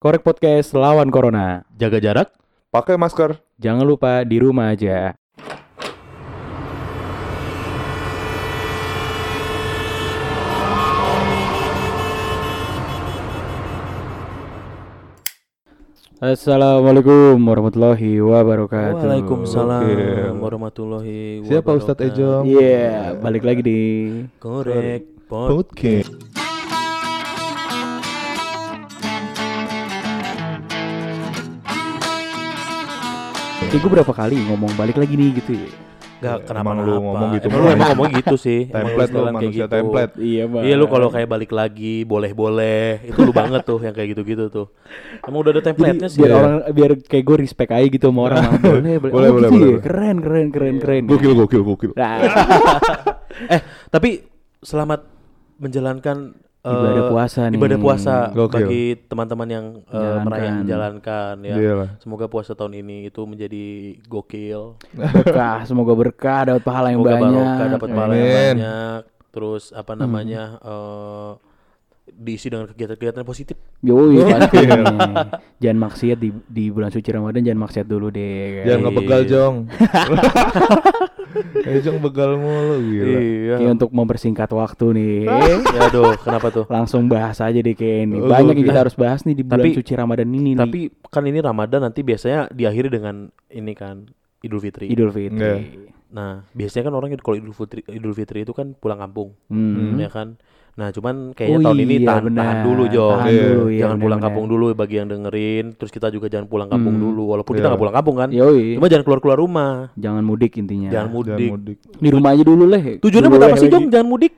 Korek Podcast lawan Corona. Jaga jarak. Pakai masker. Jangan lupa di rumah aja. Assalamualaikum warahmatullahi wabarakatuh. Waalaikumsalam Oke. warahmatullahi wabarakatuh. Siapa Ustadz Ejong? Iya, balik lagi di Korek. Podcast. Kayak gue berapa kali ngomong balik lagi nih gitu ya. Gak kenapa Emang lu ngomong gitu Emang lu emang ngomong gitu sih. Template lu kayak manusia gitu. template. Iya, Bang. Iya lu kalau kayak balik lagi boleh-boleh itu lu banget tuh yang kayak gitu-gitu tuh. Emang udah ada template-nya sih. biar Iya. orang biar kayak gue respect aja gitu sama orang. boleh, boleh. Boleh, Oh, boleh, gitu boleh, ya? boleh. Keren, keren, keren, keren. Gokil, gokil, gokil. Nah, Eh tapi selamat menjalankan Ibadah puasa nih. Ibadah puasa Gokil. bagi teman-teman yang eh, Jalankan. merayakan menjalankan ya. Iya. Semoga puasa tahun ini itu menjadi gokil. berkah, semoga berkah, dapat pahala yang Semoga banyak. dapat pahala yang banyak. Terus apa namanya eh, diisi dengan kegiatan-kegiatan positif. Yoi, Oh, pasti. iya. Jangan maksiat di di bulan suci Ramadan, jangan maksiat dulu deh. Jangan Iya. ngebegal, Jong. Ejong begal mulu gila. Iya. Kayak untuk mempersingkat waktu nih. ya aduh, kenapa tuh? Langsung bahas aja deh kayak ini. Oh, Banyak yang kita harus bahas nih di bulan Tapi- suci Ramadan ini nih. Tapi kan ini Ramadan nanti biasanya diakhiri dengan ini kan Idul Fitri. Idul Fitri. Iya. Nah, biasanya kan orang kalau Idul Fitri Idul Fitri itu kan pulang kampung, Hmm. ya kan? Nah, cuman kayaknya Oh tahun ini iya, tahan, benar. tahan dulu, Jo. Tahan Iya. dulu, iya, jangan pulang benar-benar. kampung dulu bagi yang dengerin. Terus kita juga jangan pulang kampung Hmm. dulu, walaupun kita Iya. nggak pulang kampung kan. Yoi. Cuma jangan keluar keluar rumah, Jangan mudik intinya. jangan Jangan mudik. mudik. Di rumah aja dulu lah. Tujuannya buat apa sih. Jong? Jangan mudik.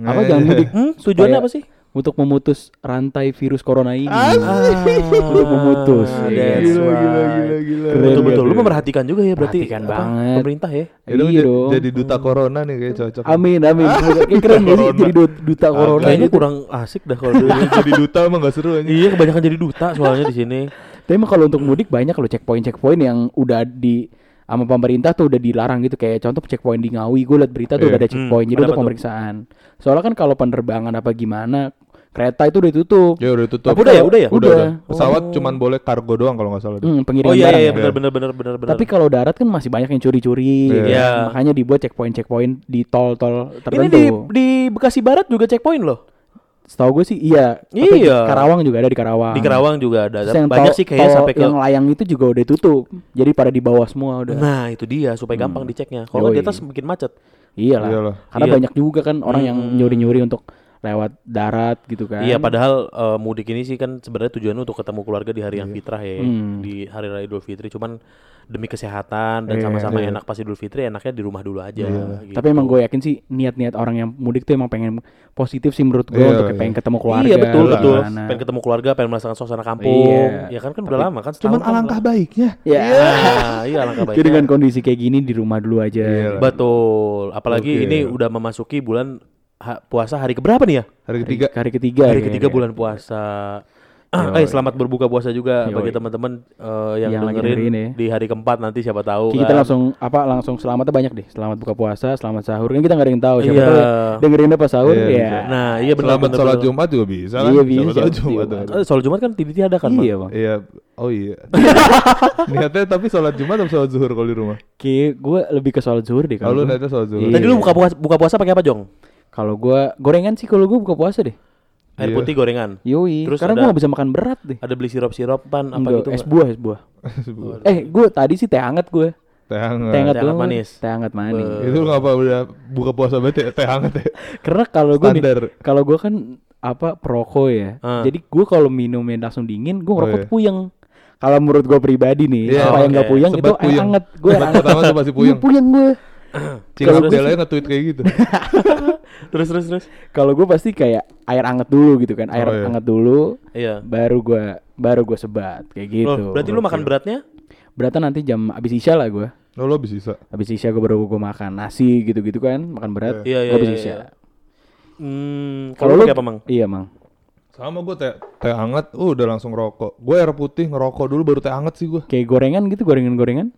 Apa jangan mudik? Hmm? Tujuannya apa sih? Untuk memutus rantai virus corona ini. Untuk memutus. That's Gila, gila, right. gila, gila. Keren Betul betul. Lu memperhatikan juga ya berarti. Perhatikan apa, banget. Pemerintah ya. Ya dong, Iya jadi- dong. Jadi duta corona nih kayak cocok. Amin, amin. Kayak keren gak sih jadi du- duta corona Kayaknya gitu. kurang asik dah kalau jadi duta emang gak seru aja. iya, kebanyakan jadi duta soalnya di sini. Tapi emang kalau untuk mudik banyak kalau checkpoint checkpoint yang udah di sama pemerintah tuh udah dilarang gitu kayak contoh checkpoint di Ngawi gue liat berita tuh Iya. udah ada checkpoint Hmm, jadi untuk pemeriksaan. Soalnya kan kalau penerbangan apa gimana kereta itu udah ditutup. Ya udah tutup. Tapi udah ya, udah ya? Udah, Udah. udah. Pesawat Oh. cuman boleh kargo doang kalau nggak salah. deh. Hmm, pengiriman Oh iya iya ya. benar benar benar benar benar. Tapi kalau darat kan masih banyak yang curi-curi. Iya. ya. Iya. Makanya dibuat checkpoint checkpoint di tol-tol ini tertentu. di di Bekasi Barat juga checkpoint loh. Setahu gue sih iya. Tapi di Iya. Karawang juga ada di Karawang. Di Karawang juga ada. Terus yang Banyak tol- sih kayaknya tol sampai ke yang layang itu juga udah tutup. Jadi pada di bawah semua udah. Nah, itu dia supaya gampang diceknya. Kalau di atas bikin macet. Iyalah. Iyalah. Karena Iya. banyak juga kan orang yang Hmm. nyuri-nyuri untuk lewat darat gitu kan. Iya, padahal eh, mudik ini sih kan sebenarnya tujuannya untuk ketemu keluarga di hari yang fitrah ya, Hmm. di hari raya Idul Fitri. Cuman demi kesehatan dan Iya, sama-sama iya. enak pas Idul Fitri, enaknya di rumah dulu aja. gitu. Tapi emang gue yakin sih niat-niat orang yang mudik tuh emang pengen positif sih menurut gue Iya, untuk iya. pengen ketemu keluarga. Iya betul lah. betul. gimana. Pengen ketemu keluarga, pengen merasakan suasana kampung. Iya. Ya kan kan udah lama kan. Cuman kan alangkah baiknya. Ya. Nah, iya alangkah Jadi dengan baiknya. kondisi kayak gini di rumah dulu aja. Iya. Betul. Apalagi ini udah memasuki bulan ha- puasa hari keberapa nih ya? Hari ketiga. Hari ketiga. hari ketiga bulan puasa. Ah, eh selamat berbuka puasa juga Yoi. bagi teman-teman eh, yang, Yang dengerin dengerin ya. di hari keempat nanti siapa tahu Ki, kita kan. langsung apa langsung selamatnya banyak deh. Selamat buka puasa, selamat sahur. Kan kita nggak ada yang tahu siapa Iya. tahu dengerinnya pas sahur Iya, ya. bisa. Nah, iya benar Selamat sholat. Jumat juga bisa kan? Iya, bisa. Selamat sholat Jumat. Jumat. Eh, sholat Jumat kan tidak kan, Bang? Iya, Bang. Iya. Oh iya. Niatnya tapi sholat Jumat atau sholat zuhur kalau di rumah? Kayak gue lebih ke soal zuhur deh Kalau kalau lu niatnya sholat zuhur. Iya. Tadi lu buka puasa buka puasa pakai apa, Jong? Kalau gue gorengan sih kalau gue buka puasa deh. Air Iya. putih gorengan. Yoi. Terus Karena ada- gue gak bisa makan berat deh. Ada beli sirup-sirupan apa Enggak, gitu es nggak? buah, es buah. Eh, gue tadi sih teh hangat gue. Teh hangat. Teh hangat Teh hangat manis. Teh hangat manis. Be- Itu ngapa udah buka puasa berarti teh hangat ya? Karena kalau gue Standar. kalau gue kan apa perokok ya. Ah. Jadi gue kalau minumnya langsung dingin, gue ngerokok iya. tuh puyeng. Kalau menurut gue pribadi nih, Iya, supaya oke. nggak puyeng itu Sebat air puyeng. hangat. Gue Sebat pertama tuh pasti puyeng. puyeng gue. Cing Kalau gua Abdel aja nge-tweet kayak gitu. Terus terus terus. Kalau gue pasti kayak air hangat dulu gitu kan, air Oh, iya. hangat dulu, Iya. baru gue baru gue sebat kayak gitu. Loh, berarti lu makan beratnya? Berarti nanti jam abis isya lah gue. Oh, lo bisa sisa. Abis isya gue baru gue makan nasi gitu-gitu kan, makan berat. Iya, iya, Gua abis iya, isya. iya. Hmm, Kalau lu apa, Mang? Iya, Mang. Sama gue teh teh hangat, uh, udah langsung rokok. Gue air putih ngerokok dulu baru teh hangat sih gue. Kayak gorengan gitu, gorengan-gorengan.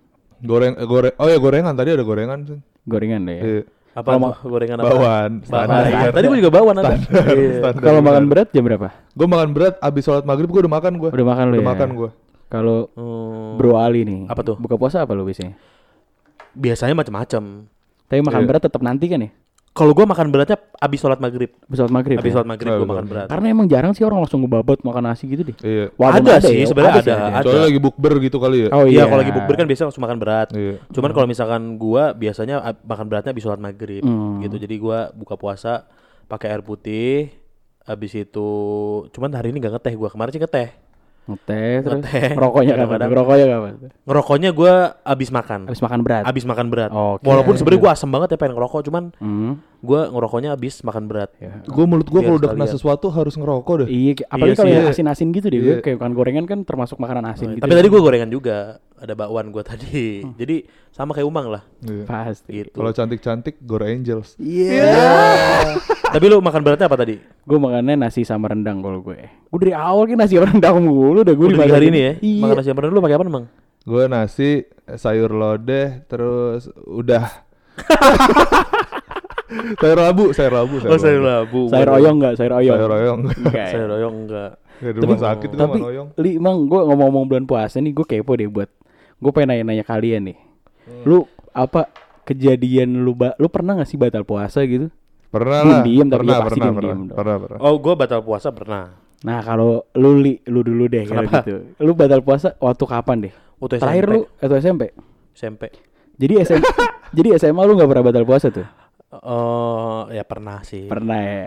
Goreng, eh, goreng. Oh ya gorengan tadi ada gorengan sih. Gorengan deh. ya. Iya. Apa Kalau tuh? ma- gorengan apa? Bawan. Bawan. Iya, Tadi gua juga bawan ada. Iya. Kalau makan berat jam berapa? Gue makan berat abis sholat maghrib gue udah makan gue. Udah makan lu Udah ya? makan gue. Kalau Hmm, Bro Ali nih. Apa tuh? Buka puasa apa lu biasanya? biasanya macam-macam. Tapi makan Iya. berat tetap nanti kan ya? Kalau gua makan beratnya abis sholat maghrib. Habis sholat maghrib. Abis ya? sholat maghrib Oh, gua betul. makan berat. Karena emang jarang sih orang langsung ngebabot makan nasi gitu deh. Iya. Walaupun Ada sih, ya, sebenarnya ada, ada. Soalnya lagi bukber gitu kali ya. Oh Iya, iya. kalau lagi bukber kan biasa langsung makan berat. Iya. Cuman kalau misalkan gua biasanya makan beratnya abis sholat maghrib Hmm. gitu. Jadi gua buka puasa pakai air putih. Habis itu cuman hari ini nggak ngeteh gua. Kemarin sih ngeteh. Ngeteh terus Ngeteh. rokoknya kapan? Rokoknya kapan? Ngerokoknya gua abis makan. Habis makan berat. Abis makan berat. Oke. Walaupun sebenarnya gua asem banget ya pengen ngerokok, cuman Hmm. Gua ngerokoknya abis makan berat. Ya. Gue mulut gue kalau udah kena sesuatu harus ngerokok deh. Iya, ki- apalagi Iya kalau yang iya. asin-asin gitu deh. Iya. Gue kayak makan gorengan kan termasuk makanan asin gitu. Tapi tadi gua gorengan juga. Ada bakwan gua tadi. Jadi sama kayak Umang lah. Iya. pasti. Gitu. Kalau cantik-cantik Gore Angels. Iya. Tapi lu makan beratnya apa tadi? Gue makannya nasi sama rendang kalau gue. Gue dari awal kan nasi sama rendang mulu udah gue Udah tiga hari ini ya? Iya. Makan nasi sama rendang lu pakai apa emang? Gue nasi, sayur lodeh, terus udah. sayur labu, sayur labu, Oh, sayur labu. Sayur oyong enggak? Sayur oyong. Sayur oyong. Enggak. Sayur oyong enggak. Ya, di rumah sakit itu Tapi oyong. li emang gue ngomong-ngomong bulan puasa nih gue kepo deh buat gue pengen nanya-nanya kalian nih. Hmm. Lu apa kejadian lu ba lu pernah gak sih batal puasa gitu? Pernah lah. Diem-diem, tapi pernah, ya pasti pernah, diem-diem pernah, dong. pernah, pernah. Oh, gua batal puasa pernah. Nah kalau lu li lu dulu deh kalau Kenapa? gitu. Lu batal puasa waktu kapan deh? Waktu Terakhir SMP. lu atau SMP? SMP. Jadi SMA jadi SMA lu nggak pernah batal puasa tuh? Oh, ya pernah sih. Pernah ya.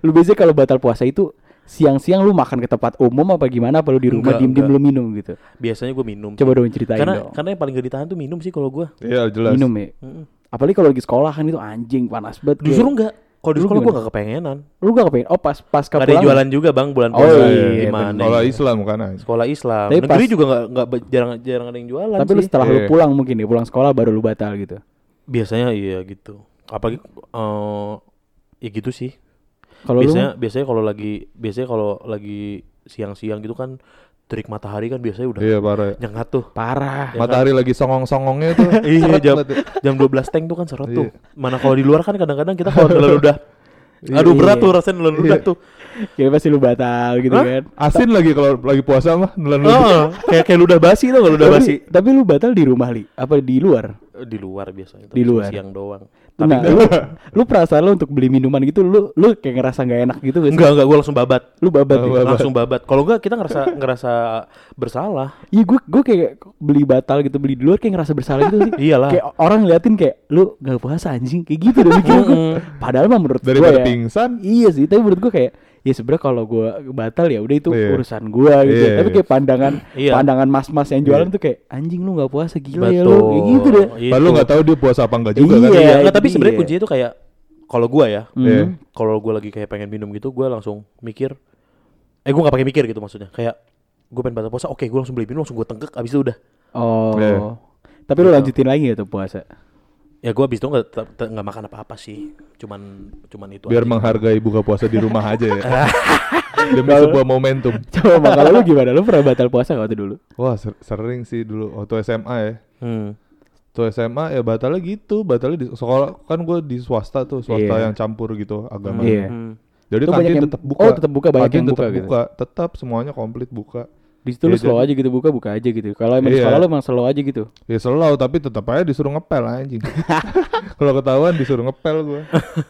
lu biasanya kalau batal puasa itu siang-siang lu makan ke tempat umum apa gimana? Apa lu di rumah Enggak, diem-diem lu minum gitu? Biasanya gua minum. Coba dong ceritain karena dong. karena yang paling gak ditahan tuh minum sih kalau gua. Iya jelas. Minum ya. Mm-mm. Apalagi kalau lagi sekolah kan itu anjing panas banget. Justru enggak. Kalau di Lu sekolah gua gimana? gak kepengenan. Lu gak kepengen? Oh pas pas Gak ada jualan juga bang bulan Oh, puasa iya, di iya, mana? Kalau Islam kan. Sekolah Islam. Tapi Negeri pas- juga nggak nggak be- jarang jarang ada yang jualan Tapi lu sih. setelah lu Iya. pulang mungkin ya pulang sekolah baru lu batal gitu. Biasanya iya gitu. Apalagi eh ya gitu sih. Kalau lu biasanya biasanya kalau lagi biasanya kalau lagi siang-siang gitu kan terik matahari kan biasanya udah Iya parah. ya. nyengat tuh. parah. Ya Matahari lagi songong-songongnya tuh. Iya jam jam 12 tank tuh kan seret tuh. Iya. Mana kalau di luar kan kadang-kadang kita kalau nelan udah Iya, Aduh berat iya. tuh rasanya nelan udah tuh. Kayak pasti lu batal gitu Hah? kan. Asin lagi kalau lagi puasa mah nelan Oh, kayak kayak ludah basi tuh kalau ludah basi. tapi lu batal di rumah li? Apa di luar? Di luar biasanya. Di tapi luar. Siang doang. Nah, lu, lu perasaan lu untuk beli minuman gitu, lu lu kayak ngerasa nggak enak gitu gak? Enggak enggak gue langsung babat. Lu babat ya? babat. Langsung babat. Kalau enggak kita ngerasa ngerasa bersalah. Iya gue gue kayak beli batal gitu beli di luar kayak ngerasa bersalah gitu sih. Iyalah. Kayak orang ngeliatin kayak lu nggak puasa anjing kayak gitu udah mikir gue. Padahal mah menurut gue ya. pingsan. Iya sih, tapi menurut gue kayak ya sebenarnya kalau gue batal ya udah itu Iya. urusan gue gitu. Iya, Tapi iya. kayak pandangan Iya. pandangan mas-mas yang jualan Iya. tuh kayak anjing lu nggak puasa gila ya lu kayak gitu deh. Itu. Padahal lu nggak tahu dia puasa apa enggak juga kan. Iya. Iya, tapi sebenarnya dia. kuncinya itu kayak kalau gua ya. Iya. kalau gua lagi kayak pengen minum gitu, gua langsung mikir eh gua nggak pakai mikir gitu maksudnya. Kayak gua pengen batal puasa, oke gua langsung beli minum, langsung gua tenggek abis itu udah. Oh. Iya. Tapi lu lanjutin lagi ya tuh puasa. Ya gua abis itu nggak nggak makan apa-apa sih. Cuman cuman itu Biar aja. menghargai buka puasa di rumah aja ya. Demi sebuah momentum. Coba kalau lu gimana? Lu pernah batal puasa gak waktu dulu? Wah ser- sering sih dulu waktu SMA ya. Hmm. Waktu SMA ya batalnya gitu, batalnya di sekolah kan gue di swasta tuh, swasta Iya. yang campur gitu agama. Iya. Hmm. Jadi Itu kantin tetap buka. oh, tetap buka, banyak kantin yang tetap buka gitu. buka, tetap semuanya komplit buka. Di situ lu Iya, slow aja gitu buka buka aja gitu. Kalau emang Iya. sekolah lu emang slow aja gitu. Ya selalu tapi tetap aja disuruh ngepel anjing. Kalau ketahuan disuruh ngepel gue.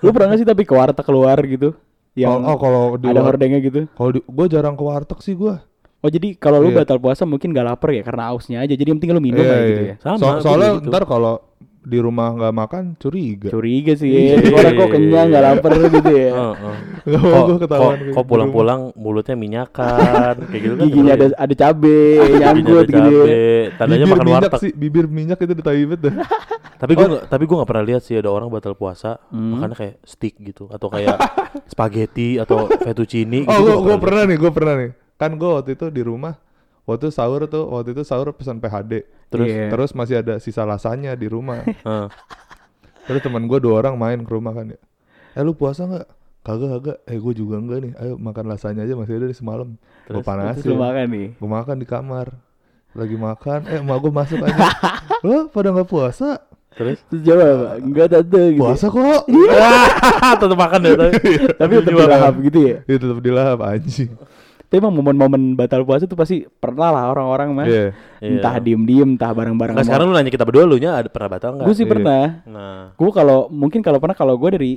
lu pernah gak sih tapi ke warteg keluar gitu? Yang oh, oh, kalau di ada hordengnya gitu. Kalau gue jarang ke warteg sih gue. Oh jadi kalau lu Iya. batal puasa mungkin gak lapar ya karena ausnya aja. Jadi yang penting lu minum Iya, aja gitu iya. ya. Sama, So- soalnya gitu. ntar kalau di rumah nggak makan curiga. Curiga sih. Iya. Orang kok kenyang gak lapar gitu ya. Heeh. Mau Kok, gue kok, ketahuan. kok di rumah. pulang-pulang mulutnya minyakan kayak gitu kan Giginya ada ada cabe nyangkut gitu. ya. cabe, tandanya bibir makan minyak warteg sih, bibir minyak itu ditaibet dah. tapi gue tapi gue nggak pernah lihat sih ada orang batal puasa Hmm. makannya kayak steak gitu atau kayak spaghetti atau fettuccine gitu oh, gua gue nggak pernah nih, gue pernah nih. Kan gue waktu itu di rumah, waktu sahur tuh, waktu itu sahur pesan PHD. Terus Iya. terus masih ada sisa lasanya di rumah. Heeh. terus teman gue dua orang main ke rumah kan ya. Eh lu puasa nggak? Kagak kagak. Eh gue juga enggak nih. Ayo makan lasanya aja masih ada di semalam. Gue. Terus lu makan nih. Gue makan di kamar. Lagi makan, eh emak gue masuk aja. Lo pada nggak puasa? Terus? Terus jawab apa? Enggak tante gitu. Puasa kok. Tetep makan deh. tapi- Tapi tetap dilahap gitu ya. Itu tetap dilahap anjing. Tapi emang momen-momen batal puasa tuh pasti pernah lah orang-orang mah. Iya. Entah Iya. diem-diem, entah bareng-bareng. Nah sekarang lu nanya kita berdua lu nya ada pernah batal nggak? gue sih Iya. pernah. Nah, Gue kalau mungkin kalau pernah kalau gue dari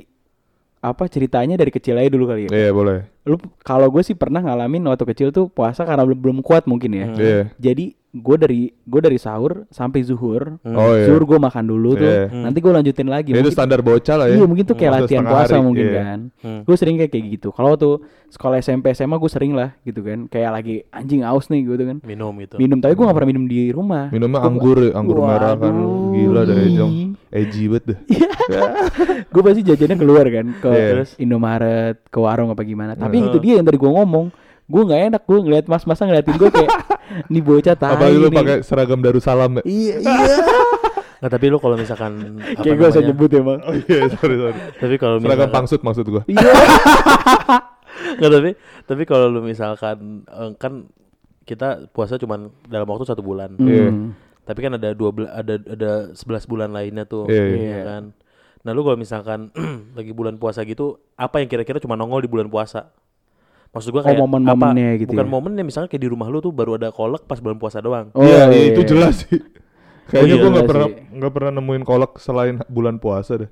apa ceritanya dari kecil aja dulu kali ya. Iya boleh. Lu kalau gue sih pernah ngalamin waktu kecil tuh puasa karena belum belum kuat mungkin ya. Hmm. Iya. Jadi gue dari gue dari sahur sampai zuhur. Oh iya. Zuhur gue makan dulu tuh. Iya. Nanti gue lanjutin lagi. Ya, itu standar bocah lah ya. Iya mungkin tuh kayak latihan puasa hari, mungkin iya. kan. Hmm. Gue sering kayak kayak gitu. Kalau tuh sekolah SMP SMA gue sering lah gitu kan. Kayak lagi anjing aus nih gitu kan. minum gitu. Minum tapi gue gak pernah minum di rumah. Minumnya Gua- anggur, anggur merah kan. Waduh. Gila dah Ejong. Edgy banget dah. gue pasti jajannya keluar kan ke Iya. terus Indomaret, ke warung apa gimana. Tapi Hmm. itu dia yang tadi gue ngomong. Gue nggak enak gue ngeliat mas-masa ngeliatin gue kayak nih bocah tai Apalagi lu nih." pakai seragam Darussalam ya. Iya iya. Nggak, tapi lu kalau misalkan apa kayak gue usah namanya, nyebut emang. Oh iya, sorry sorry. Tapi kalau Seragam misalkan pangsut maksud gua. Iya. Nggak, tapi tapi kalau lu misalkan eh, kan kita puasa cuman dalam waktu satu bulan. Iya. Hmm. Tapi kan ada dua ada ada 11 bulan lainnya tuh. Iya, iya. ya kan. Nah, lu kalau misalkan lagi bulan puasa gitu, apa yang kira-kira cuma nongol di bulan puasa? Maksud gua Oh, kayak momen-momennya apa? gitu Bukan ya? momennya misalnya kayak di rumah lu tuh baru ada kolak pas bulan puasa doang. Oh, iya, iya, iya, itu iya. jelas sih. Kayaknya iya, gua nggak jelas pernah nggak pernah nemuin kolak selain bulan puasa deh.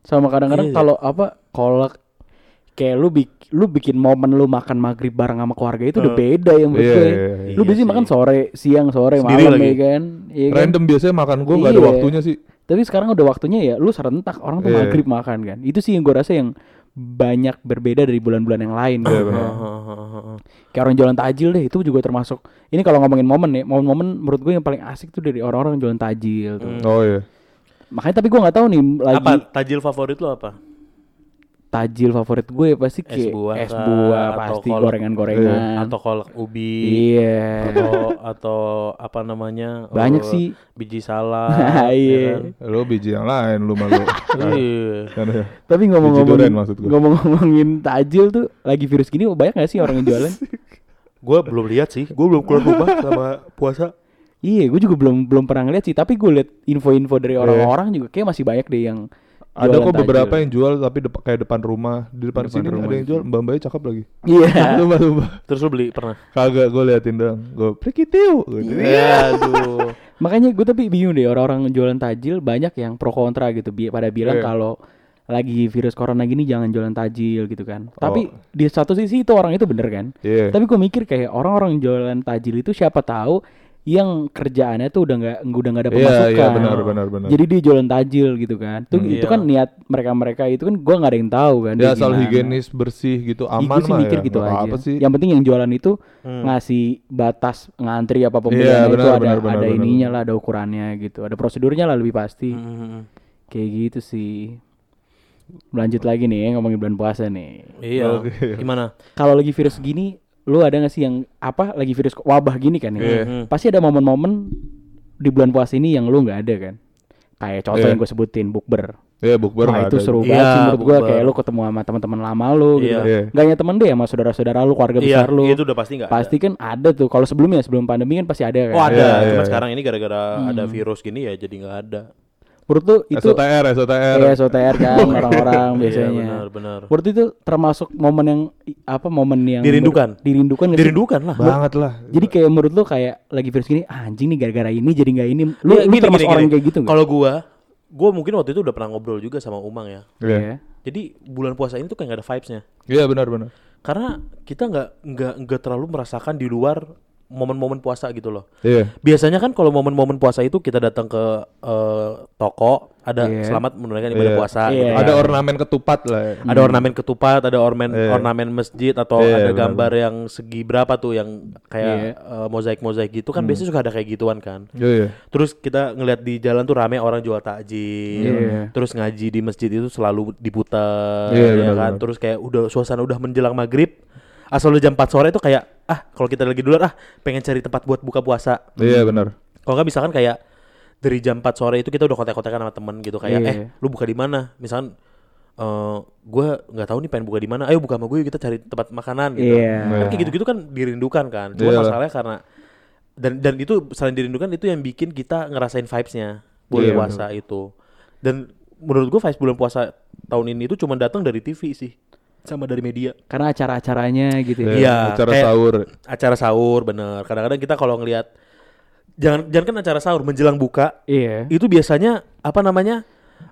Sama kadang-kadang Iya, iya. kalau apa kolak kayak lu bik lu bikin momen lu makan maghrib bareng sama keluarga itu udah Eh. beda yang menurut Iya, gue. iya, iya. Lu Iya biasanya sih. makan sore, siang, sore, Sendiri malam lagi. ya kan. Iya kan? Random biasanya makan gua nggak ada Iya. waktunya sih. Tapi sekarang udah waktunya ya lu serentak orang tuh Iya. maghrib makan kan. Itu sih yang gue rasa yang banyak berbeda dari bulan-bulan yang lain. Gitu. benar. Kayak orang jualan tajil deh itu juga termasuk. Ini kalau ngomongin momen ya, momen-momen menurut gue yang paling asik tuh dari orang-orang jualan tajil tuh. Oh iya. Makanya tapi gue nggak tahu nih lagi Apa tajil favorit lu apa? Tajil favorit gue pasti Es kayak buah es buah Atau pasti gorengan-gorengan. Atau kolak ubi? Iya. Atau atau apa namanya? Banyak eh, sih. Biji salak. Nah, ya iya. kan? Lu biji yang lain lu malu. Iya. Kan ya. Tapi Biji ngomong-ngomong durian maksud gua. ngomong-ngomongin tajil tuh lagi virus gini banyak gak sih orang yang jualan? Gue belum lihat sih. Gue belum keluar rumah sama puasa. iya, gue juga belum belum pernah ngeliat sih. Tapi gue liat info-info Iya. dari orang-orang juga kayak masih banyak deh yang Ada kok beberapa tajil. yang jual tapi dep- kayak depan rumah, di depan, Depan sini rumah ada yang jual mbak mbaknya cakep lagi. Iya. Sumpah, sumpah. Terus lu beli pernah? Kagak gue liatin dong. Gue prikitiu. Gitu. Iya, aduh. Makanya gue tapi bingung deh orang-orang jualan tajil banyak yang pro kontra gitu. Bi- pada bilang Iya. kalau lagi virus corona gini jangan jualan tajil gitu kan. Tapi Oh. di satu sisi itu orang itu bener kan. Iya. Tapi gue mikir kayak orang-orang jualan tajil itu siapa tahu yang kerjaannya tuh udah nggak udah nggak ada Iya, pemasukan. iya benar benar benar. Jadi dia jualan tajil gitu kan. Itu Hmm. itu Iya. kan niat mereka-mereka itu kan gua nggak ada yang tahu kan. ya asal gimana. higienis bersih gitu aman sih mah mikir ya. gitu aja. apa sih. Yang penting yang jualan itu Hmm. ngasih batas ngantri apa pembelian Iya, itu benar, ada benar, ada benar. ininya lah, ada ukurannya gitu. Ada prosedurnya lah lebih pasti. Hmm. Kayak gitu sih. Lanjut lagi nih ngomongin bulan puasa nih. Iya. Oke. Gimana? Kalau lagi virus gini, lu ada gak sih yang apa lagi virus wabah gini kan ya? Iya. Hmm. Pasti ada momen-momen di bulan puasa ini yang lu nggak ada kan? Kayak contoh Iya. yang gue sebutin bukber. Iya bukber Wah nggak itu ada. seru Iya, banget sih menurut gue bukber. kayak lu ketemu sama teman-teman lama lu gitu. Iya. kan. Iya. Gak hanya temen deh sama saudara-saudara lu, keluarga Iya, besar lu. itu udah pasti nggak Pasti kan ada tuh. Kalau sebelumnya sebelum pandemi kan pasti ada kan. Oh ada, Iya, cuma iya, sekarang ini gara-gara Hmm. ada virus gini ya jadi nggak ada. Menurut lu itu SOTR SOTR. Iya, SOTR kan orang-orang Iya biasanya. benar benar. Menurut itu termasuk momen yang apa momen yang Dirindukan. dirindukan sih? Dirindukan lah. Banget lah. Jadi kayak menurut lu kayak lagi virus gini, ah, anjing nih gara-gara ini jadi nggak ini. Lu, Iya, lu gini, termasuk gini, orang gini. kayak gitu? Kalau gua, gua mungkin waktu itu udah pernah ngobrol juga sama Umang ya. Iya. Iya. Jadi bulan puasa ini tuh kayak gak ada vibes-nya. Iya benar benar. Karena kita nggak nggak nggak terlalu merasakan di luar momen-momen puasa gitu loh. Iya. Biasanya kan kalau momen-momen puasa itu kita datang ke eh, toko, ada Iya. selamat menunaikan ibadah Iya. puasa. Iya. gitu kan. Ada ornamen ketupat lah. ya. ada ornamen ketupat, ada ornamen Iya. ornamen masjid atau Iya, ada benar, gambar yang segi berapa tuh yang kayak Iya. eh, mozaik-mozaik gitu kan biasanya suka ada kayak gituan kan. Iya iya. Terus kita ngeliat di jalan tuh rame orang jual takjil. Iya. Terus ngaji di masjid itu selalu diputar Iya, ya benar, kan. benar. Terus kayak udah suasana udah menjelang maghrib. Asal udah jam 4 sore itu kayak ah kalau kita lagi duluan ah pengen cari tempat buat buka puasa. Iya benar. Kalau nggak misalkan kayak dari jam 4 sore itu kita udah kontak-kontakan sama temen gitu kayak Iya. eh lu buka di mana? Misalkan eh gue nggak tahu nih pengen buka di mana. Ayo buka sama gue kita cari tempat makanan gitu. Iya. Kan kayak gitu-gitu kan dirindukan kan. Cuma Iyalah. masalahnya karena dan dan itu selain dirindukan itu yang bikin kita ngerasain vibes-nya. bulan Iya, puasa itu. Dan menurut gua vibes bulan puasa tahun ini itu cuma datang dari TV sih sama dari media. Karena acara-acaranya gitu ya. Ya, Iya, acara kayak- sahur. Acara sahur bener. Kadang-kadang kita kalau ngelihat jangan jangan kan acara sahur menjelang buka Iya. itu biasanya apa namanya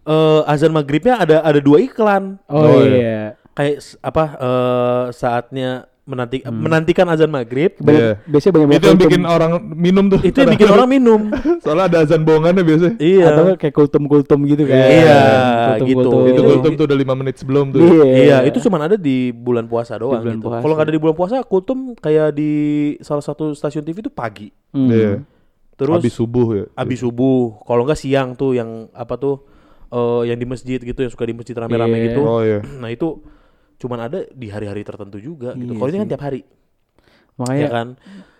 eh azan maghribnya ada ada dua iklan Oh, Oh, iya. kayak s- apa eh saatnya menanti menantikan azan maghrib Iya. Biasanya banyak Itu yang bikin orang minum tuh. itu yang bikin orang minum Soalnya ada azan bohongannya biasanya. iya Atau kayak kultum-kultum gitu kan. Iya, Kultum-kultum. gitu. Itu Iya. kultum tuh udah 5 menit sebelum tuh. Iya. Iya, itu cuman ada di bulan puasa doang bulan gitu. puasa. Kalau nggak ada di bulan puasa, kultum kayak di salah satu stasiun TV itu pagi. Hmm. Iya. Terus Habis subuh ya. abis subuh. Kalau nggak siang tuh yang apa tuh eh yang di masjid gitu yang suka di masjid rame-rame Iya. gitu. Oh iya. Nah itu cuman ada di hari-hari tertentu juga gitu. Iya Kalau ini kan tiap hari, Makanya ya kan.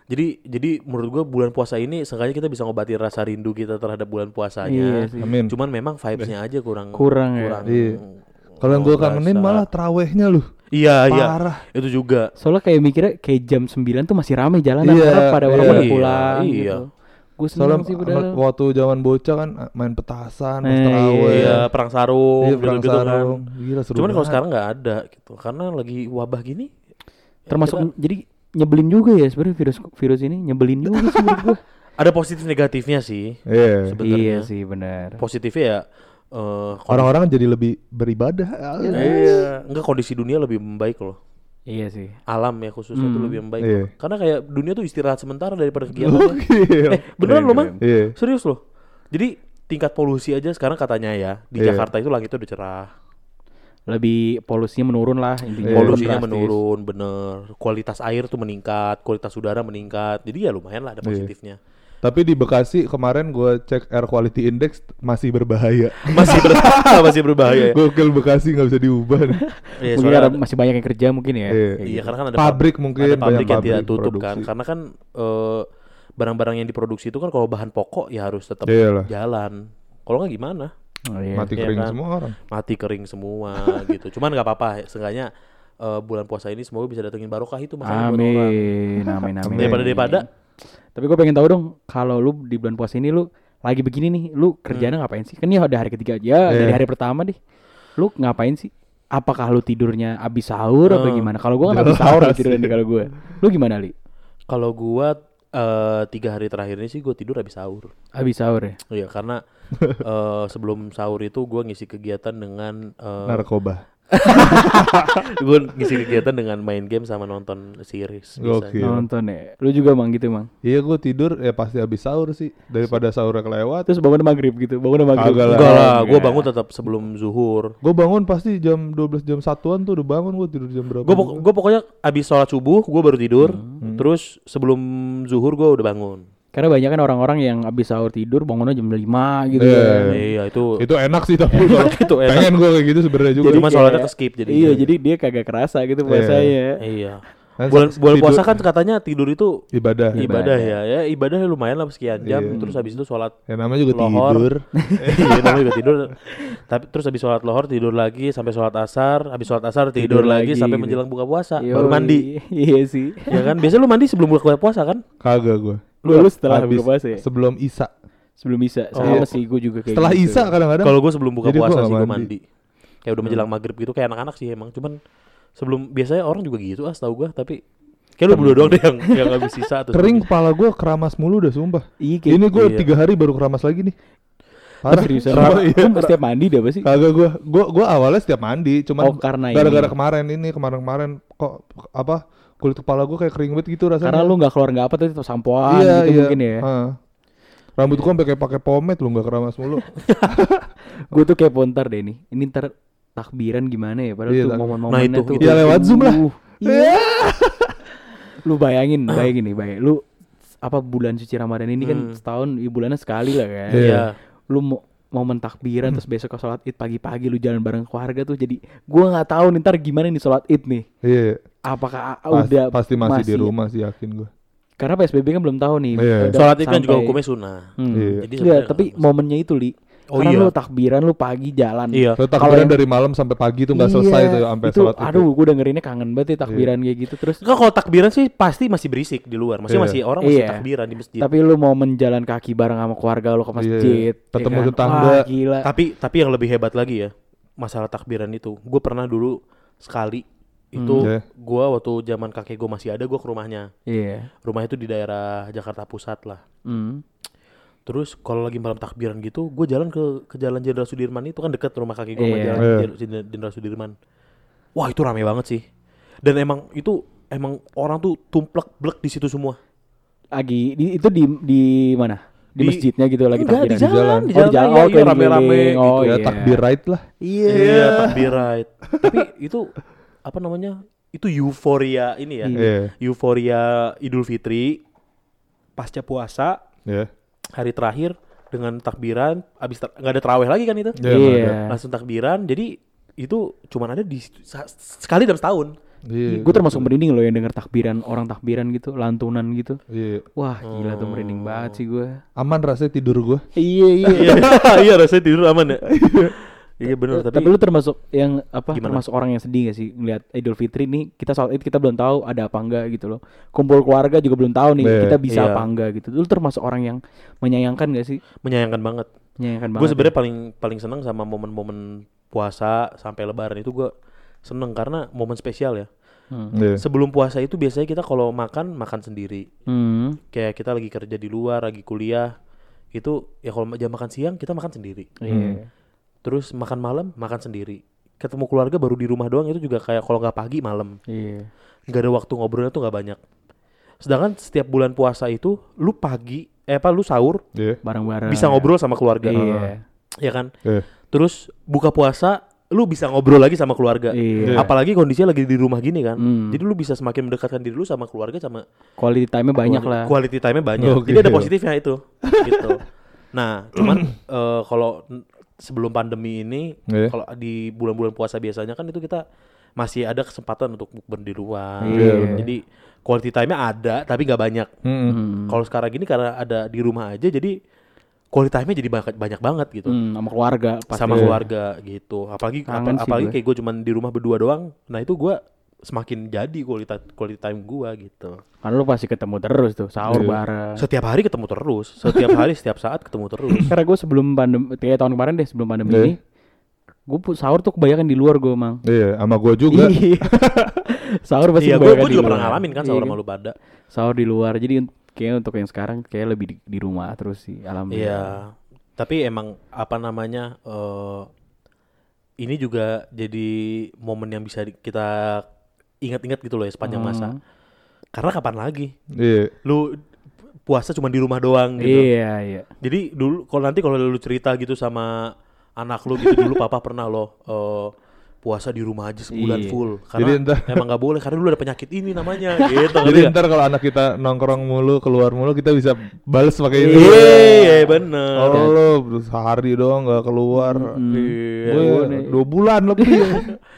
Jadi jadi menurut gua bulan puasa ini sengaja kita bisa ngobatin rasa rindu kita terhadap bulan iya puasanya. sih. Amin. Cuman memang vibes-nya aja kurang Kurang ya. Iya. Kalau yang gue kangenin malah terawehnya lu. Iya, iya. Parah. Itu juga. Soalnya kayak mikirnya kayak jam 9 tuh masih rame jalan Iya, karena pada orang iya. pada Iya, pulang iya. gitu. Gue Soalnya seneng sih padahal. waktu zaman bocah kan main petasan, Eh, terawih. Iya, perang sarung, Iya, perang kan. sarung. Gila seru Cuman kalau sekarang nggak ada gitu, karena lagi wabah gini. ya Termasuk kita- jadi nyebelin juga ya sebenarnya virus virus ini nyebelin juga sih menurut gue. ada positif negatifnya sih. Iya. Sebenarnya. Iya sih benar. Positifnya ya eh, Orang-orang jadi lebih beribadah. Iya, enggak kondisi dunia lebih membaik loh. Iya sih. Alam ya khususnya itu Hmm. lebih membaik. Iya. Karena kayak dunia tuh istirahat sementara daripada kegiatan. Gokil. eh, beneran Keren, loh, Man? Iya. Serius loh. Jadi tingkat polusi aja sekarang katanya ya di Iya. Jakarta itu langitnya udah cerah. Lebih polusinya menurun lah intinya. Iya. Polusinya Drastis. menurun, bener. Kualitas air tuh meningkat, kualitas udara meningkat. Jadi ya lumayan lah ada Iya. Tapi di Bekasi kemarin gue cek air quality index masih berbahaya. Masih berbahaya, masih berbahaya. ya. Gokil Bekasi nggak bisa diubah. nih. Iya, Mungkin ada- masih banyak yang kerja mungkin ya. Iya. Iya karena kan ada Pabrik pab- mungkin, ada pabrik yang tidak pabrik tutup kan produksi. karena kan eh, barang-barang yang diproduksi itu kan kalau bahan pokok ya harus tetap Iyalah. jalan kalau nggak gimana Oh, iya. Mati Iya kering kan? semua orang. mati kering semua gitu cuman nggak apa-apa seenggaknya eh, bulan puasa ini semoga bisa datengin barokah itu buat orang Amin, amin, amin. daripada daripada Tapi gue pengen tahu dong, kalau lu di bulan puasa ini lu lagi begini nih, lu kerjanya ngapain sih? Kan ini udah hari ketiga aja, dari Iya. hari pertama deh. Lu ngapain sih? Apakah lu tidurnya abis sahur apa Hmm. gimana? Kalau gua kan abis sahur tidurnya nih kalau gue. Lu gimana li? kalau gua eh, tiga hari terakhir ini sih gue tidur habis sahur Abis sahur ya? Iya karena eh, sebelum sahur itu gua ngisi kegiatan dengan eh, Narkoba. Gue ngisi kegiatan dengan main game sama nonton series. Gokil. Nonton ya. Lu juga mang gitu mang. Iya gue tidur ya pasti habis sahur sih daripada sahurnya kelewat. Terus bangun maghrib gitu, bangun maghrib. Kagak lah. Enggak lah, gue bangun tetap sebelum zuhur. Gue bangun pasti jam 12 jam satuan tuh udah bangun gue tidur jam berapa? Gue gue pokoknya abis sholat subuh gue baru tidur, Hmm. terus sebelum zuhur gue udah bangun. Karena banyak kan orang-orang yang abis sahur tidur bangunnya jam 5 gitu Iya. kan. Iya itu. Itu enak sih tapi kalau itu enak. pengen gue kayak gitu sebenarnya juga. Cuma kayak- sholatnya ke skip jadi. Iya, jadi dia kagak kerasa gitu puasanya. Iya. Kan Bulan bulan puasa kan katanya tidur itu ibadah. ibadah ya. Ya ibadahnya lumayan lah sekian jam, Iya. terus habis itu sholat Ya namanya juga lohor. tidur. Iya namanya juga tidur. Tapi terus habis sholat lohor tidur lagi sampai sholat asar, habis sholat asar tidur, Tidur lagi, lagi, sampai gitu. menjelang buka puasa, Yoi. baru mandi. Iya sih. ya kan? Biasanya lu mandi sebelum buka puasa kan? Kagak gue. Lu, lu setelah Habis buka puasa ya? Sebelum Isa. Sebelum bisa. Oh. Sama sih gue juga kayak Setelah gitu. Isa kadang-kadang. Kalau gue sebelum buka Jadi puasa sih gue mandi. Kayak udah menjelang maghrib gitu kayak anak-anak sih emang. Cuman sebelum biasanya orang juga gitu ah setahu gue tapi kayak lu berdua doang deh yang yang habis sisa terus Kering kepala gue keramas mulu udah sumpah. Iya kayak Ini gue Iya. tiga hari baru keramas lagi nih. Parah, iya. setiap mandi deh apa sih? Kagak gue, gue gue awalnya setiap mandi, cuman Oh, karena gara-gara ini. kemarin ini kemarin-kemarin kok apa kulit kepala gue kayak kering banget gitu rasanya. Karena lu nggak keluar nggak apa tuh sampoan iya, gitu iya. mungkin ya. Heeh. Rambut gue sampai kayak pakai pomade lu nggak keramas mulu. Gue tuh kayak pontar deh nih. Ini ntar takbiran gimana ya? Padahal Iya, tuh momen-momennya Nah, itu- tuh. itu- Ya, lewat Zoom lah. Uh, Iya. lu bayangin, bayangin nih, bayangin. Lu apa bulan suci Ramadan ini kan Hmm. setahun ya bulannya sekali lah kan. Iya. Iya. Lu mau momen takbiran terus besok ke sholat id pagi-pagi lu jalan bareng keluarga tuh jadi gua nggak tahu nih ntar gimana nih sholat id nih Iya. apakah Pas- udah pasti masih, di rumah sih yakin gue. karena psbb kan belum tahu nih Iya. Sholat itu kan juga hukumnya sunnah. Hmm. Iya. Jadi Iya, sebenarnya tapi momennya itu li Oh Karena iya. lu takbiran lu pagi jalan. Iya. Kalau takbiran yang- dari malam sampai pagi tuh nggak Iya, selesai tuh sampai itu, sholat itu. Aduh, gue dengerinnya kangen banget ya takbiran kayak gitu terus. Enggak kalau takbiran sih pasti masih berisik di luar. Maksudnya Iya. masih orang masih Iya. takbiran di masjid. Tapi lu mau menjalan kaki bareng sama keluarga lu ke Iya, masjid, ya ketemu kan? tetangga. Wah, gila. Tapi tapi yang lebih hebat lagi ya masalah takbiran itu. Gue pernah dulu sekali itu Hmm. Iya. gua waktu zaman kakek gue masih ada gue ke rumahnya. Iya. Rumahnya itu di daerah Jakarta Pusat lah. Hmm. Terus kalau lagi malam takbiran gitu, gue jalan ke ke jalan Jenderal Sudirman itu kan deket rumah kakek gue sama Iya. jalan Iya. Jen- Jen- Jenderal Sudirman. Wah itu rame banget sih. Dan emang itu emang orang tuh tumplek blek di situ semua. Lagi di, itu di di mana? Di, Di- masjidnya gitu lagi Enggak, di takbiran. jalan, di Oh, jalan, di jalan. iya, Oh, iya, keliling-keliling. rame-rame Oh, gitu. ya iya. takbir right lah. Iya, takbir right. Tapi itu apa namanya? Itu euforia ini ya. Iya. Euforia Idul Fitri pasca puasa Iya. Hari terakhir dengan takbiran habis ter- nggak ada terawih lagi kan itu. Iya, nggak Iya. Langsung takbiran. Jadi itu cuman ada di sa- sekali dalam setahun. Iya. Gue termasuk merinding loh yang denger takbiran orang takbiran gitu, lantunan gitu. Iya. Wah, gila tuh merinding banget sih gue. Aman rasanya tidur gua. Iya, iya. Iya, iya rasanya tidur aman ya. Iya benar Tapi, tapi, lu termasuk yang apa? Gimana? Termasuk orang yang sedih gak sih ngeliat Idul Fitri nih kita soal itu kita belum tahu ada apa enggak gitu loh. Kumpul keluarga juga belum tahu nih Iya. kita bisa Iya. apa enggak gitu. Lu termasuk orang yang menyayangkan gak sih? menyayangkan banget. Menyayangkan banget. Gue ya? sebenarnya paling paling seneng sama momen-momen puasa sampai lebaran itu gue seneng karena momen spesial ya. Hmm. Iya. Sebelum puasa itu biasanya kita kalau makan makan sendiri. Hmm. Kayak kita lagi kerja di luar, lagi kuliah. Itu ya kalau jam makan siang kita makan sendiri. Iya. Terus makan malam makan sendiri. Ketemu keluarga baru di rumah doang itu juga kayak kalau nggak pagi malam. Iya. nggak ada waktu ngobrolnya tuh nggak banyak. Sedangkan setiap bulan puasa itu lu pagi eh apa lu sahur Iya. Bareng-bareng. bisa ngobrol sama keluarga. Iya. Ya kan? Iya. Terus buka puasa lu bisa ngobrol lagi sama keluarga. Iya. Apalagi kondisinya lagi di rumah gini kan. Hmm. Jadi lu bisa semakin mendekatkan diri lu sama keluarga sama Quality time-nya banyak quality, lah. Quality time-nya banyak. Oke. Jadi ada positifnya itu. gitu. Nah, cuman eh, kalau sebelum pandemi ini Iya. kalau di bulan-bulan puasa biasanya kan itu kita masih ada kesempatan untuk bukber di luar. Iya. Jadi quality time-nya ada tapi nggak banyak. Mm-mm. Hmm. Kalau sekarang gini karena ada di rumah aja jadi quality time-nya jadi banyak, banyak banget gitu. Hmm, sama keluarga pasti. Sama keluarga gitu. Apalagi Kangen apa- apalagi gue. kayak gue cuman di rumah berdua doang. Nah, itu gua semakin jadi quality quality time gua gitu. Kan lu pasti ketemu terus tuh, sahur Iya. bareng. Setiap hari ketemu terus, setiap hari setiap saat ketemu terus. Karena gue sebelum pandemi, kayak tahun kemarin deh sebelum pandemi Iya. ini, gue sahur tuh kebanyakan di luar gue mang. Iya, sama gua juga. Iya. sahur pasti Iya, gue kebanyakan di juga pernah luar. ngalamin kan Iya sahur sama lu pada. Sahur di luar, jadi kayak untuk yang sekarang kayak lebih di, di rumah terus sih, alhamdulillah. Iya. Tapi emang apa namanya eh ini juga jadi momen yang bisa kita ingat-ingat gitu loh ya sepanjang masa. Hmm. Karena kapan lagi? Iya. Lu puasa cuma di rumah doang gitu. Iya iya. Jadi dulu kalau nanti kalau lu cerita gitu sama anak lu gitu dulu papa pernah loh eh, puasa di rumah aja sebulan Iya. full Jadi karena entar- emang nggak boleh karena dulu ada penyakit ini namanya gitu Jadi ntar kalau anak kita nongkrong mulu, keluar mulu, kita bisa bales pakai ini. iya bener Oh lo sehari doang nggak keluar. Iya, Gue gua- dua bulan lebih.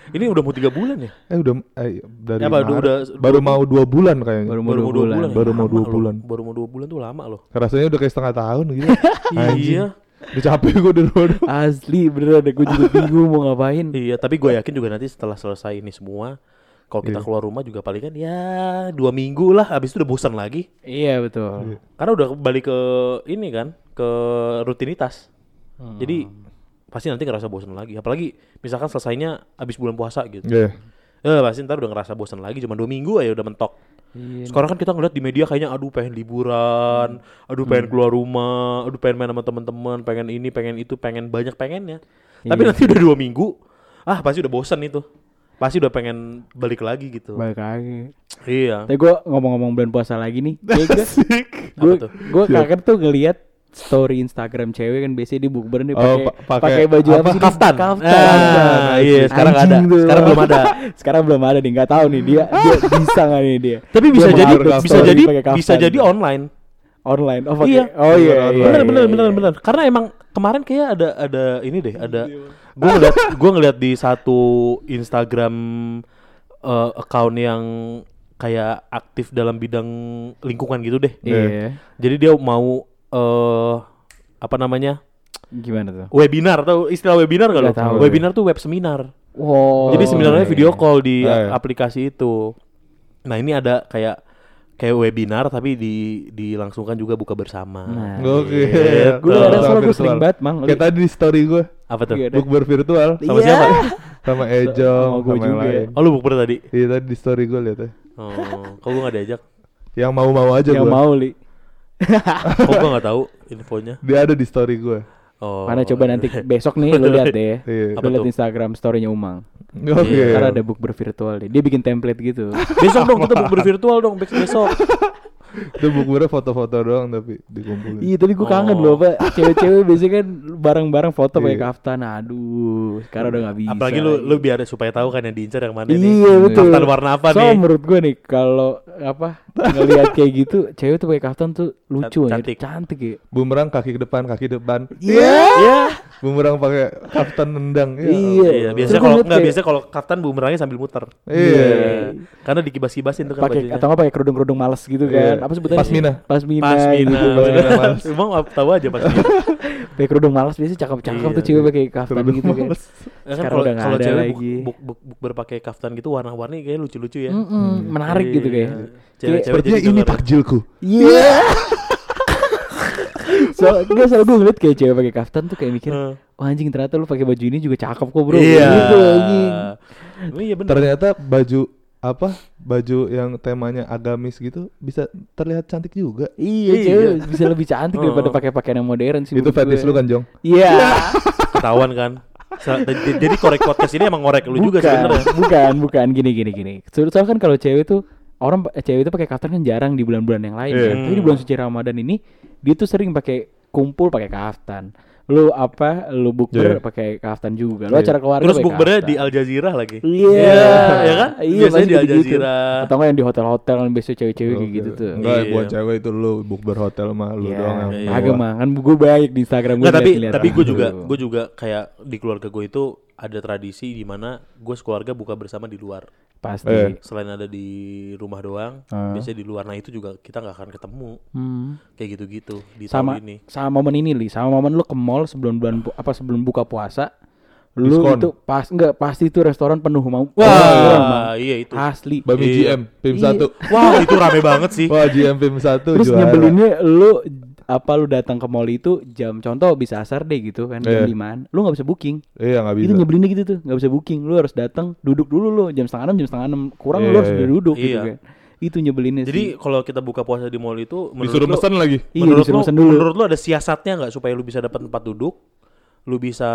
Ya. ini udah mau tiga bulan ya eh udah eh, dari Ya, baru- Maret. udah- baru mau dua bulan kayaknya. Baru mau dua bulan. ya? Baru mau dua loh. bulan. baru mau dua bulan tuh lama loh Rasanya udah kayak setengah tahun gitu. iya Udah capek gue di rumah. Asli bener ada gue juga bingung mau ngapain. iya tapi gue yakin juga nanti setelah selesai ini semua kalau kita Iya. keluar rumah juga paling kan ya dua minggu lah habis itu udah bosan lagi Iya betul. karena udah balik ke ini kan ke rutinitas Hmm. jadi pasti nanti ngerasa bosan lagi apalagi misalkan selesainya habis bulan puasa gitu Iya. eh pasti ntar udah ngerasa bosan lagi cuma dua minggu aja udah mentok Iya. sekarang kan kita ngeliat di media kayaknya aduh pengen liburan aduh pengen keluar rumah aduh pengen main sama teman-teman pengen ini pengen itu pengen banyak pengennya tapi Iya. nanti udah dua minggu ah pasti udah bosan itu pasti udah pengen balik lagi gitu Balik lagi. iya Tapi gue ngomong-ngomong bulan puasa lagi nih. Gue Apa tuh? gue kaget tuh ngeliat story Instagram cewek kan biasanya di bukber nih Oh, pakai pa- pakai pakai baju apa, apa? sih? kaftan Kaftan. ah, iya sekarang Anjing ada tuh. sekarang belum ada Sekarang belum ada nih, nggak tahu nih dia dia bisa nggak nih dia. tapi bisa Dia jadi bisa jadi bisa jadi online online. Oh, pakai. Iya. Oh iya. Bener, iya, bener iya, bener iya. bener bener karena emang kemarin kayak ada ada ini deh ada gue ngeliat gue ngeliat di satu Instagram eh, account yang kayak aktif dalam bidang lingkungan gitu deh Iya. jadi dia mau eh apa namanya Gimana tuh? webinar tahu istilah webinar gak lo? Tahu. Webinar tuh web seminar. Wow. Jadi seminarnya iya. video call di iya. aplikasi itu. Nah, ini ada kayak kayak webinar tapi di dilangsungkan juga buka bersama. Nah. Oke. Gitu. Gue ada soal gue sering banget, Mang. Kayak tadi di story gue, Apa tuh? Iya. bukber virtual Sama Iya. siapa? sama Ejong, Sama gua sama juga. lain. Oh, lu bukber tadi. Iya tadi di story gue liat ya. Oh, kok gua gak diajak? Yang mau-mau aja Yang gue. mau, Li. Kok gua gak tahu infonya? Dia ada di story gue. Oh. Mana coba nanti besok nih lu lihat deh. Iya. Lu lihat? Instagram story-nya Umang. Oke. Iya. Karena ada book virtual deh. Dia bikin template gitu. Besok dong kita bukber virtual dong bes- besok. Itu bukbernya foto-foto doang tapi dikumpulin. Iya, tapi gue kangen Oh. loh, Pak. Cewek-cewek biasanya kan bareng-bareng foto pakai Iya. kaftan. Aduh, sekarang udah gak bisa. Apalagi lu lu biar supaya tahu kan yang diincar yang mana nih. Iya betul. Kaftan warna apa so, nih? menurut gue nih kalau apa ngelihat kayak gitu, cewek tuh pakai kaftan tuh lucu aja, Cantik. cantik ya. Bumerang kaki ke depan, kaki depan. Iya. Iya. Bumerang pakai kaftan nendang. Ya Iya. Iya, biasanya Terus kalau enggak ngeliat biasanya kalau kaftan bumerangnya sambil muter. Iya. Karena dikibas-kibasin tuh kan pakai atau nggak pakai kerudung-kerudung males gitu kan. Iya. Apa sebutannya? Pasmina. Pasmina. Pasmina. gitu. Pasmina males. Emang tahu aja pasmina. Pakai kerudung males biasanya cakep-cakep Iya, tuh cewek iya. pakai kaftan Kerudung gitu kan. males. Ya kan Sekarang kalau udah nggak kalau ada cewek lagi. buk, buk, buk, berpakai kaftan gitu warna-warni kayak lucu-lucu ya. Mm-mm, menarik gitu Iya. kayak. Cewek-cewek Sepertinya jadi ini takjilku. Iya. so, gue selalu gue ngeliat kayak cewek pakai kaftan tuh kayak mikir, Heeh. wah anjing ternyata lu pakai baju ini juga cakep kok bro. Iya. Gitu, anjing. Iya benar. Ternyata baju apa? Baju yang temanya agamis gitu bisa terlihat cantik juga. Iya, Iya. bisa lebih cantik daripada Oh. pakai pakaian yang modern sih. Itu fetish lu kan, Jong? Iya. Ketahuan kan. Jadi korek podcast ini emang ngorek lu juga bukan, sebenarnya. bukan, bukan gini gini gini. Soalnya kan kalau cewek tuh orang cewek itu pakai kaftan kan jarang di bulan-bulan yang lain Iya. kan. Tapi di bulan suci Ramadan ini dia tuh sering pakai kumpul pakai kaftan. Lu apa? Lu bukber Iya. pakai kaftan juga. Lu Iya. acara keluarga Terus bukbernya di Al Jazeera lagi. Iya, ya kan? Iya, Biasanya di Al. Jazeera. Atau enggak yang di hotel-hotel kan biasanya cewek-cewek kayak gitu tuh. Enggak, Iya. buat cewek itu lu bukber hotel mah lu Iya, doang yang iya. agak mah kan gue banyak di Instagram gue tapi liat-liat tapi gue gitu. juga gue juga kayak di keluarga gue itu ada tradisi di mana gue sekeluarga buka bersama di luar. Pasti. Eh. Selain ada di rumah doang, Ah. biasanya di luar. Nah itu juga kita nggak akan ketemu Hmm. kayak gitu-gitu di sama tahun ini. sama momen ini li sama momen lu ke mall sebelum bulan pu- apa sebelum buka puasa lu Diskon. itu pas enggak pasti itu restoran penuh mau Wah, iya itu. asli Bami Iya. GM PIM Iya. 1. Wah itu rame banget sih. Wah, GM PIM 1 terus juara. nyebelinnya lu apa lu datang ke mall itu jam contoh bisa asar deh gitu kan jam Iya. limaan lu nggak bisa booking Iya, enggak bisa. itu nyebelinnya gitu tuh nggak bisa booking lu harus datang duduk dulu lu jam setengah enam jam setengah enam kurang lu Iya, harus iya. udah duduk gitu Iya. kan itu nyebelinnya Jadi sih kalau kita buka puasa di mall itu menurut Disuruh mesen lagi. Iya, menurut disuruh mesen dulu. menurut lu ada siasatnya nggak supaya lu bisa dapat tempat duduk? Lu bisa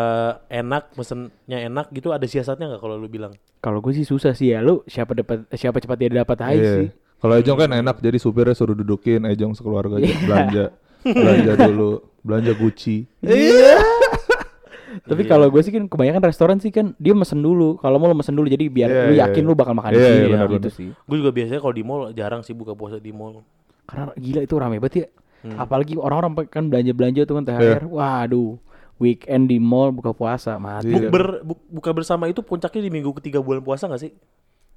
enak, mesennya enak gitu ada siasatnya nggak kalau lu bilang? kalau gue sih susah sih ya lu siapa dapat siapa cepat dia dapat aja Iya. sih Kalau Ejong kan enak jadi supirnya suruh dudukin Ejong sekeluarga aja belanja. belanja dulu, belanja Gucci. Tapi Iya. kalau gue sih kan kebanyakan restoran sih kan dia mesen dulu. Kalau mau lo mesen dulu jadi biar Iya, lu iya, yakin iya. lu bakal makan Iya, di iya, sini benar, gitu benar. sih. Gue juga biasanya kalau di mall jarang sih buka puasa di mall. Karena gila itu rame banget ya. Hmm. Apalagi orang-orang kan belanja-belanja tuh kan THR. Waduh. Weekend di mall buka puasa mati. Iya. Bukber bu- buka bersama itu puncaknya di minggu ketiga bulan puasa gak sih?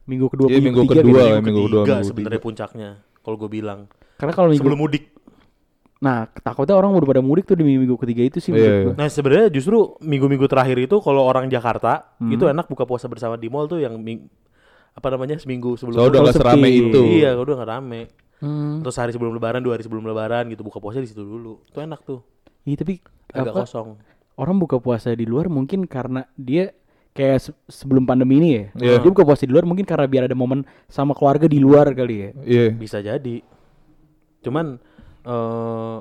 Minggu kedua Iya, minggu ketiga kedua gitu. ya, minggu kedua, ketiga minggu sebenarnya ketiga. puncaknya. Kalau gue bilang Karena kalau minggu sebelum mudik. Nah, takutnya orang udah pada mudik tuh di minggu ketiga itu sih Iya, menurut iya. gue. Nah sebenarnya justru minggu-minggu terakhir itu kalau orang Jakarta Hmm. itu enak buka puasa bersama di mall tuh yang ming- apa namanya seminggu sebelum So, udah Kalau nggak serame itu. Iya, udah nggak rame. Hmm. Terus hari sebelum lebaran, dua hari sebelum lebaran gitu buka puasa di situ dulu. Itu enak tuh. Iya, tapi Agak apa, kosong. orang buka puasa di luar mungkin karena dia kayak se- sebelum pandemi ini ya. Iya. Dia buka puasa di luar mungkin karena biar ada momen sama keluarga di luar kali ya. Iya. Bisa jadi. Cuman eh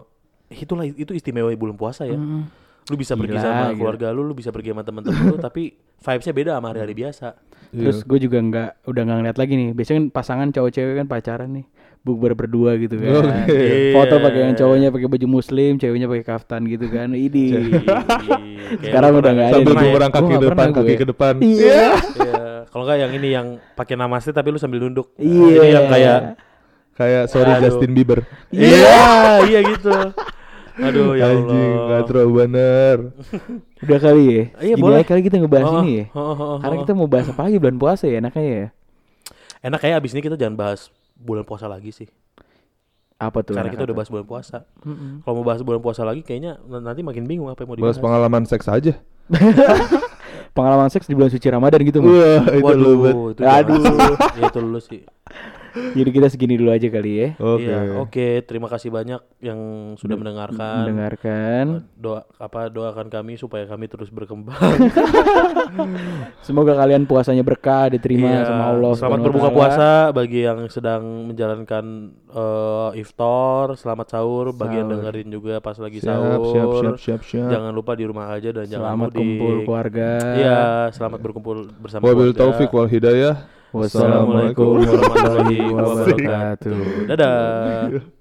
itulah itu istimewa bulan puasa ya. Hmm. Lu bisa pergi sama gila. keluarga lu, lu bisa pergi sama temen-temen lu, tapi vibesnya beda sama hari-hari biasa. Terus Iya. gue juga nggak udah nggak ngeliat lagi nih. Biasanya kan pasangan cowok cewek kan pacaran nih, bukber berdua gitu kan. Oke. Foto Iya. pakai yang cowoknya pakai baju muslim, ceweknya pakai kaftan gitu kan. Ini. Sekarang udah nggak ada Sambil nih. bumerang kaki ke depan, kaki ke depan. Iya. Iya. Kalau nggak yang ini yang pakai namaste tapi lu sambil nunduk. Iya. Ini yang kayak Kayak sorry Aduh. Justin Bieber. Iya, iya gitu. Aduh ya Anjing, Allah. nggak terlalu bener. Udah kali ya. Iya, boleh. kali kita ngebahas Oh, ini ya. oh, oh, oh, Karena oh. kita mau bahas apa lagi bulan puasa ya enaknya ya. Enak kayak abis ini kita jangan bahas bulan puasa lagi sih. Apa tuh? Karena kita udah bahas bulan puasa. Kalau mau bahas bulan puasa lagi kayaknya nanti makin bingung apa yang mau Bahas dibahas. pengalaman seks aja. Pengalaman seks di bulan suci Ramadan gitu. Wah, itu lu. Waduh, itu Aduh. ya itu lu sih. Jadi kita segini dulu aja kali ya. Oke. Iya, oke. Terima kasih banyak yang sudah mendengarkan. Mendengarkan. Doa apa doakan kami supaya kami terus berkembang. Semoga kalian puasanya berkah, diterima Iya, sama Allah. Selamat berbuka puasa bagi yang sedang menjalankan eh, iftar, selamat sahur bagi yang Sahur. dengerin juga pas lagi Siap, sahur. siap, siap, siap, siap. Jangan lupa di rumah aja dan jangan Selamat mudik. kumpul keluarga. Iya, selamat berkumpul bersama Wabil keluarga. taufik wal hidayah. Wassalamualaikum warahmatullahi wabarakatuh. Dadah.